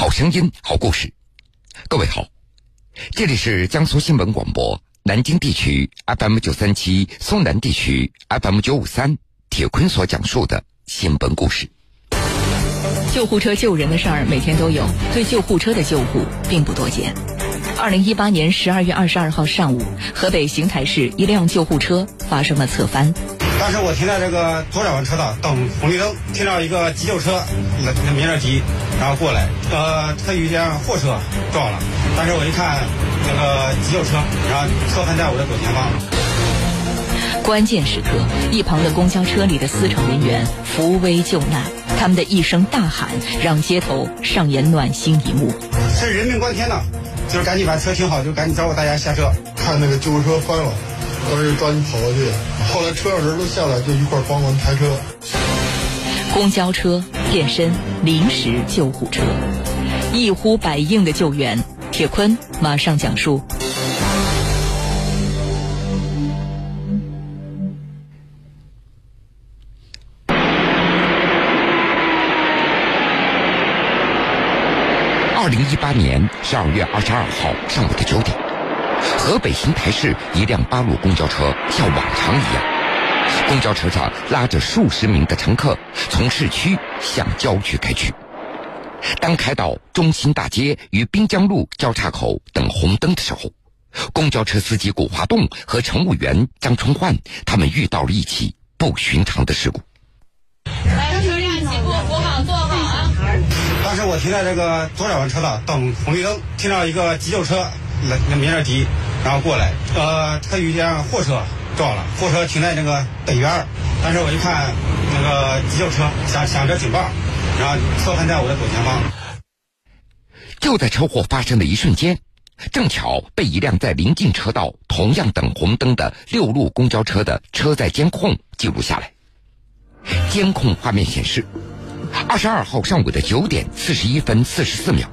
好声音，好故事。各位好，这里是江苏新闻广播南京地区 FM 九三七，松南地区 FM 九五三。铁坤所讲述的新闻故事。救护车救人的事儿每天都有，对救护车的救护并不多见。二零一八年十二月二十二号上午，河北邢台市一辆救护车发生了侧翻。当时我停在这个左转弯车道等红绿灯，听到一个急救车，那那鸣着急，然后过来，呃，他有一辆货车撞了。当时我一看那个急救车，然后侧翻在我的左前方。关键时刻，一旁的公交车里的司乘人员扶危救难，他们的一声大喊，让街头上演暖心一幕。是人命关天呐，就是赶紧把车停好，就赶紧招呼大家下车。看那个救护车翻了。当时抓紧跑过去，后来车上人都下来，就一块帮忙抬车。公交车变身临时救护车，一呼百应的救援。铁坤马上讲述。二零一八年十二月二十二号上午的九点。河北邢台市一辆八路公交车像往常一样，公交车上拉着数十名的乘客，从市区向郊区开去。当开到中心大街与滨江路交叉口等红灯的时候，公交车司机古华栋和乘务员张春焕他们遇到了一起不寻常的事故。来，车辆起步，扶好，坐好啊！当时我停在这个左转弯车道等红绿灯，听到一个急救车。来那鸣着急，然后过来，呃，他有一辆货车撞了，货车停在那个北边当时我一看，那个急救车响响着警报，然后侧翻在我的左前方。就在车祸发生的一瞬间，正巧被一辆在临近车道同样等红灯的六路公交车的车载监控记录下来。监控画面显示，二十二号上午的九点四十一分四十四秒。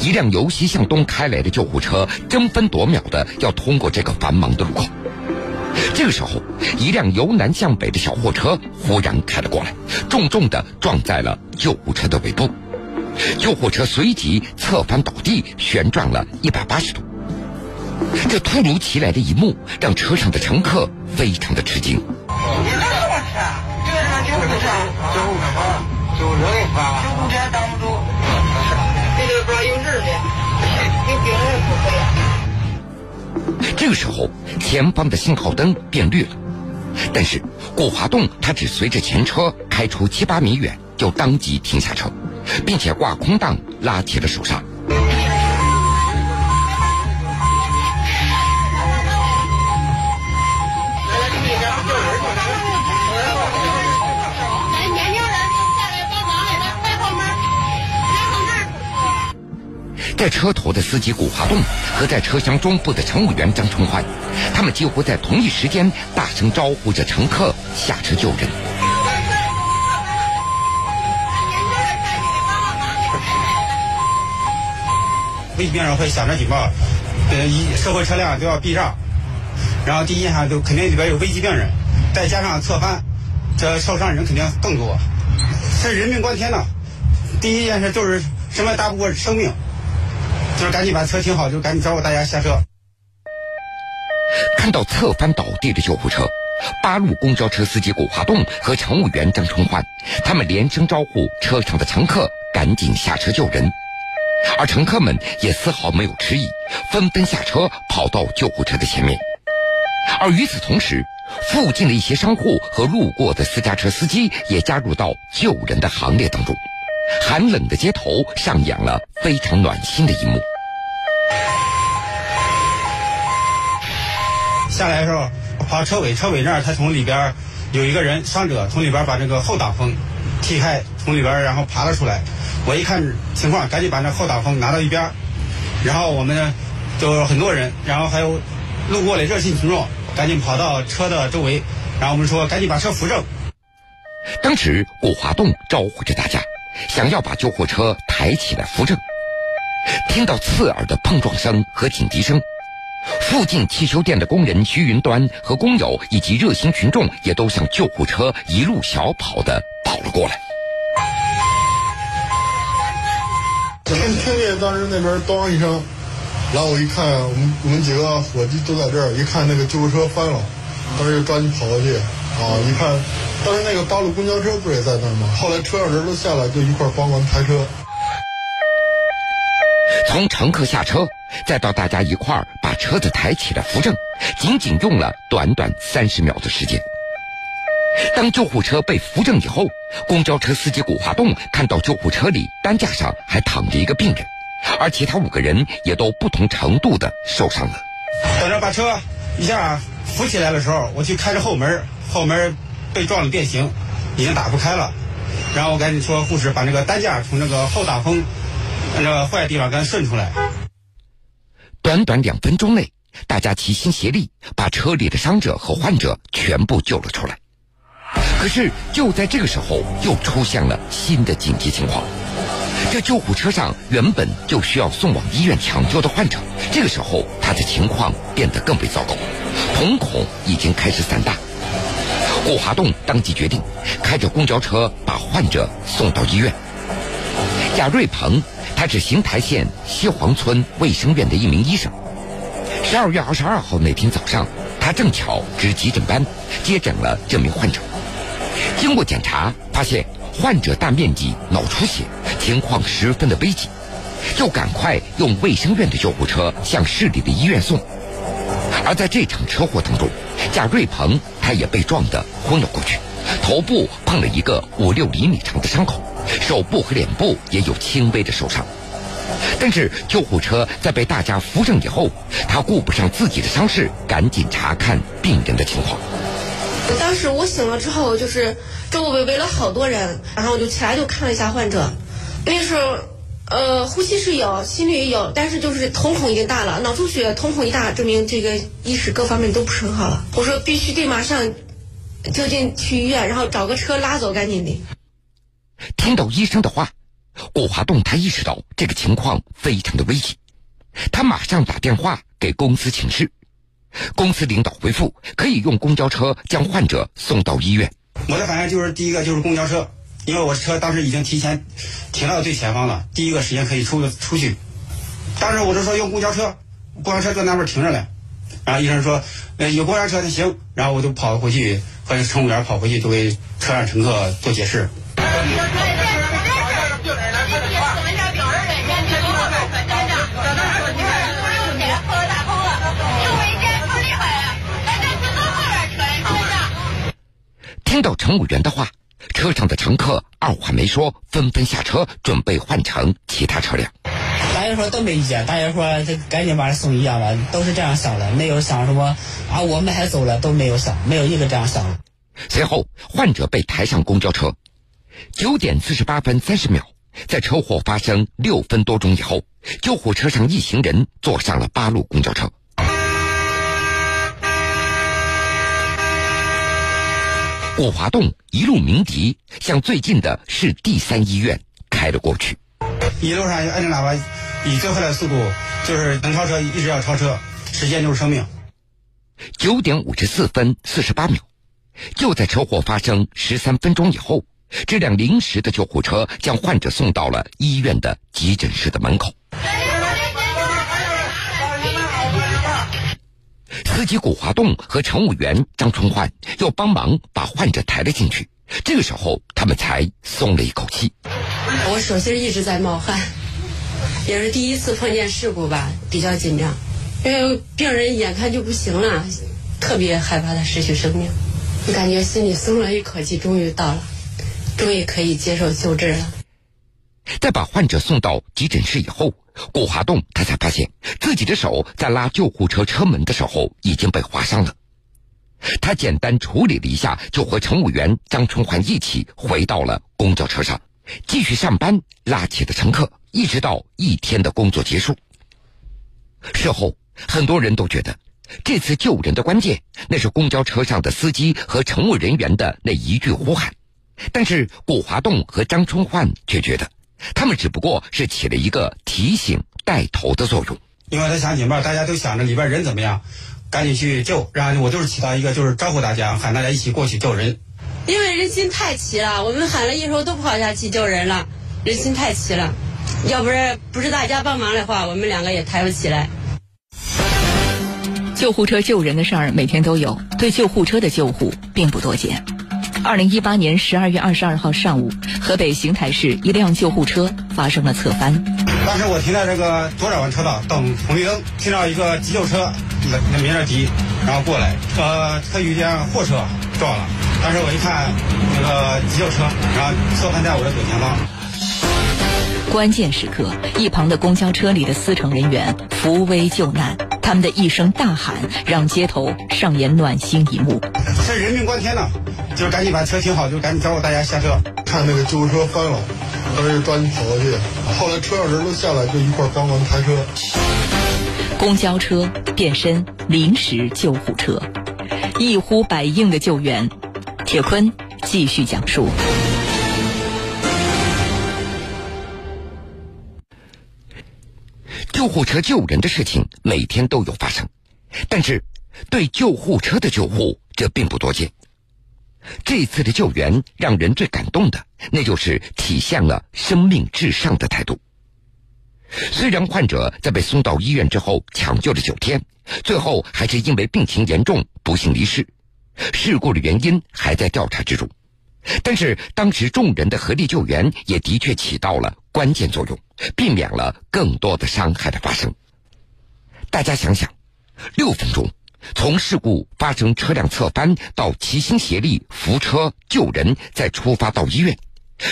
一辆由西向东开来的救护车争分夺秒的要通过这个繁忙的路口。这个时候，一辆由南向北的小货车忽然开了过来，重重的撞在了救护车的尾部。救护车随即侧翻倒地，旋转了一百八十度。这突如其来的一幕让车上的乘客非常的吃惊。这个时候，前方的信号灯变绿了，但是顾华栋他只随着前车开出七八米远，就当即停下车，并且挂空档拉起了手刹。在车头的司机古华栋和在车厢中部的乘务员张春欢，他们几乎在同一时间大声招呼着乘客下车救人。危急病人会响着警报，呃，一社会车辆都要避让，然后第一印象就肯定里边有危急病人，再加上侧翻，这受伤人肯定更多，这人命关天呐！第一件事就是什么大不过生命。就是赶紧把车停好，就赶紧招呼大家下车。看到侧翻倒地的救护车，八路公交车司机古华栋和乘务员张春欢，他们连声招呼车上的乘客赶紧下车救人，而乘客们也丝毫没有迟疑，纷纷下车跑到救护车的前面。而与此同时，附近的一些商户和路过的私家车司机也加入到救人的行列当中。寒冷的街头上演了非常暖心的一幕。下来的时候跑车尾，车尾那儿他从里边有一个人伤者从里边把这个后挡风踢开，从里边然后爬了出来。我一看情况，赶紧把那后挡风拿到一边，然后我们呢就很多人，然后还有路过的热心群众，赶紧跑到车的周围，然后我们说赶紧把车扶正。当时古华栋招呼着大家。想要把救护车抬起来扶正，听到刺耳的碰撞声和警笛声，附近汽修店的工人徐云端和工友以及热心群众也都向救护车一路小跑的跑了过来。这听听见当时那边咚一声，然后我一看，我们我们几个伙计都在这儿，一看那个救护车翻了，当时就抓紧跑过去，啊，一看，当时那个八路公交车不是也在那儿吗？后来车上人都下来，就一块帮忙抬车。从乘客下车，再到大家一块儿把车子抬起来扶正，仅仅用了短短三十秒的时间。当救护车被扶正以后，公交车司机古华栋看到救护车里担架上还躺着一个病人，而其他五个人也都不同程度的受伤了。等着把车一下扶起来的时候，我去开着后门，后门被撞的变形，已经打不开了。然后我赶紧说护士把那个担架从那个后挡风那个坏的地方给它顺出来。短短两分钟内，大家齐心协力把车里的伤者和患者全部救了出来。可是就在这个时候，又出现了新的紧急情况。这救护车上原本就需要送往医院抢救的患者，这个时候他的情况变得更为糟糕，瞳孔已经开始散大。顾华栋当即决定开着公交车把患者送到医院。贾瑞鹏，他是邢台县西黄村卫生院的一名医生。十二月二十二号那天早上，他正巧值急诊班，接诊了这名患者。经过检查，发现患者大面积脑出血，情况十分的危急，就赶快用卫生院的救护车向市里的医院送。而在这场车祸当中，贾瑞鹏他也被撞得昏了过去，头部碰了一个五六厘米长的伤口，手部和脸部也有轻微的受伤。但是救护车在被大家扶正以后，他顾不上自己的伤势，赶紧查看病人的情况。当时我醒了之后，就是周围围了好多人，然后我就起来就看了一下患者，那时候呃呼吸是有，心率也有，但是就是瞳孔已经大了，脑出血，瞳孔一大，证明这个意识各方面都不是很好了。我说必须得马上就近去医院，然后找个车拉走，赶紧的。听到医生的话，顾华栋他意识到这个情况非常的危急，他马上打电话给公司请示。公司领导回复可以用公交车将患者送到医院。我的反应就是第一个就是公交车，因为我车当时已经提前停到最前方了，第一个时间可以出出去。当时我就说用公交车，公交车在那边停着嘞。然后医生说，呃，有公交车就行。然后我就跑回去和乘务员跑回去，就给车上乘客做解释。听到乘务员的话，车上的乘客二话没说，纷纷下车，准备换乘其他车辆。大家说都没意见，大家说这赶紧把他送医院吧，都是这样想的，没有想什么啊，我们还走了，都没有想，没有一个这样想的。随后，患者被抬上公交车。九点四十八分三十秒，在车祸发生六分多钟以后，救护车上一行人坐上了八路公交车。顾华栋一路鸣笛，向最近的市第三医院开了过去。一路上按着喇叭，以最快的速度，就是能超车一直要超车，时间就是生命。九点五十四分四十八秒，就在车祸发生十三分钟以后，这辆临时的救护车将患者送到了医院的急诊室的门口。司机古华栋和乘务员张春焕又帮忙把患者抬了进去。这个时候，他们才松了一口气。我手心一直在冒汗，也是第一次碰见事故吧，比较紧张，因为病人眼看就不行了，特别害怕他失去生命，感觉心里松了一口气，终于到了，终于可以接受救治了。在把患者送到急诊室以后，顾华栋他才发现自己的手在拉救护车车门的时候已经被划伤了。他简单处理了一下，就和乘务员张春焕一起回到了公交车上，继续上班，拉起了乘客，一直到一天的工作结束。事后，很多人都觉得这次救人的关键，那是公交车上的司机和乘务人员的那一句呼喊，但是古华栋和张春焕却觉得。他们只不过是起了一个提醒、带头的作用。因为他想警报，大家都想着里边人怎么样，赶紧去救。然后我就是起到一个就是招呼大家，喊大家一起过去救人。因为人心太齐了，我们喊了一声都跑下去救人了，人心太齐了。要不是不是大家帮忙的话，我们两个也抬不起来。救护车救人的事儿每天都有，对救护车的救护并不多见。二零一八年十二月二十二号上午，河北邢台市一辆救护车发生了侧翻。当时我停在这个左转弯车道等红绿灯，听到一个急救车那那鸣着急，然后过来，呃，他遇见货车撞了。当时我一看那个急救车，然后侧翻在我的左前方。关键时刻，一旁的公交车里的司乘人员扶危救难，他们的一声大喊让街头上演暖心一幕。这人命关天呐，就是赶紧把车停好，就赶紧招呼大家下车。看那个救护车翻了，当时就抓紧跑过去。后来车上人都下来，就一块帮忙抬车。公交车变身临时救护车，一呼百应的救援。铁坤继续讲述。救护车救人的事情每天都有发生，但是对救护车的救护这并不多见。这次的救援让人最感动的，那就是体现了生命至上的态度。虽然患者在被送到医院之后抢救了九天，最后还是因为病情严重不幸离世，事故的原因还在调查之中。但是当时众人的合力救援也的确起到了关键作用，避免了更多的伤害的发生。大家想想，六分钟从事故发生、车辆侧翻到齐心协力扶车救人，再出发到医院，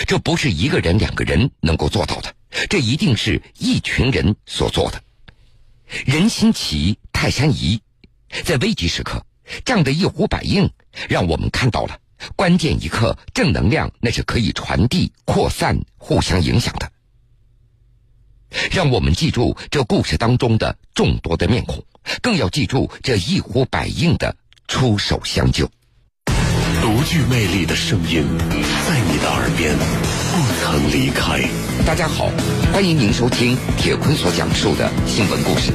这不是一个人、两个人能够做到的，这一定是一群人所做的。人心齐，泰山移，在危急时刻，这样的一呼百应，让我们看到了。关键一刻，正能量那是可以传递、扩散、互相影响的。让我们记住这故事当中的众多的面孔，更要记住这一呼百应的出手相救。独具魅力的声音，在你的耳边不曾离开。大家好，欢迎您收听铁坤所讲述的新闻故事。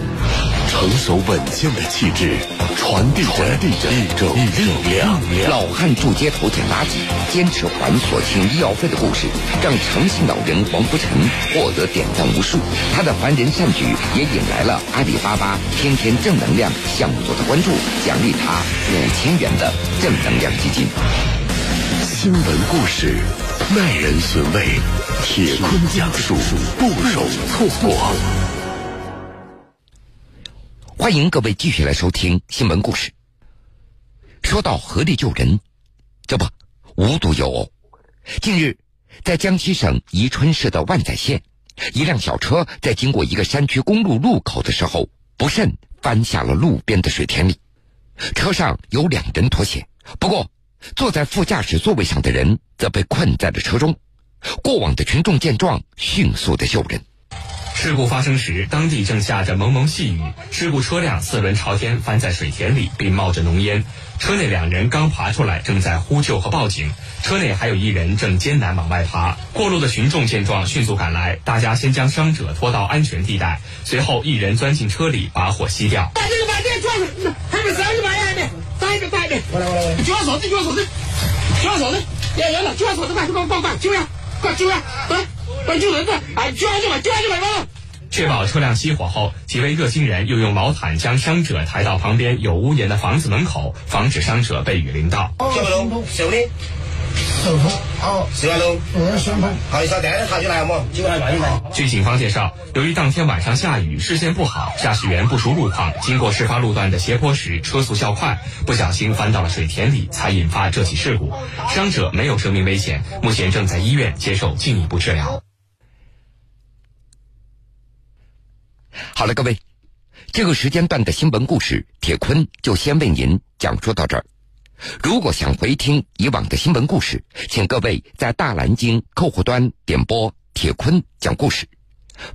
成熟稳健的气质，传递着一种力量。老汉住街头捡垃圾，坚持还所欠医药费的故事，让诚信老人黄福成获得点赞无数。他的凡人善举也引来了阿里巴巴天天正能量项目组的关注，奖励他五千元的正能量基金。新闻故事，耐人寻味，铁坤讲述，不容错过。欢迎各位继续来收听新闻故事。说到合力救人，这不无独有偶。近日，在江西省宜春市的万载县，一辆小车在经过一个山区公路路口的时候，不慎翻下了路边的水田里。车上有两人脱险，不过坐在副驾驶座位上的人则被困在了车中。过往的群众见状，迅速的救人。事故发生时，当地正下着蒙蒙细雨。事故车辆四轮朝天翻在水田里，并冒着浓烟。车内两人刚爬出来，正在呼救和报警。车内还有一人正艰难往外爬。过路的群众见状，迅速赶来，大家先将伤者拖到安全地带，随后一人钻进车里把火熄掉。把这个把这个三十八元呢，三十八元。过来过来，就要嫂子，就要嫂子，就要嫂子，演员了，就要嫂子，快快快快救呀，快救呀，快快救人的，哎，救完就买，救完就买吧。确保车辆熄火后，几位热心人又用毛毯将伤者抬到旁边有屋檐的房子门口，防止伤者被雨淋到。据警方介绍，由于当天晚上下雨，视线不好，驾驶员不熟路况，经过事发路段的斜坡时车速较快，不小心。翻到了水田里，才引发这起事故。伤者没有生命危险，目前正在医院接受进一步治疗。好了，各位，这个时间段的新闻故事，铁坤就先为您讲述到这儿。如果想回听以往的新闻故事，请各位在大蓝鲸客户端点播“铁坤讲故事”。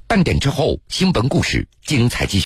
半点之后，新闻故事精彩继续。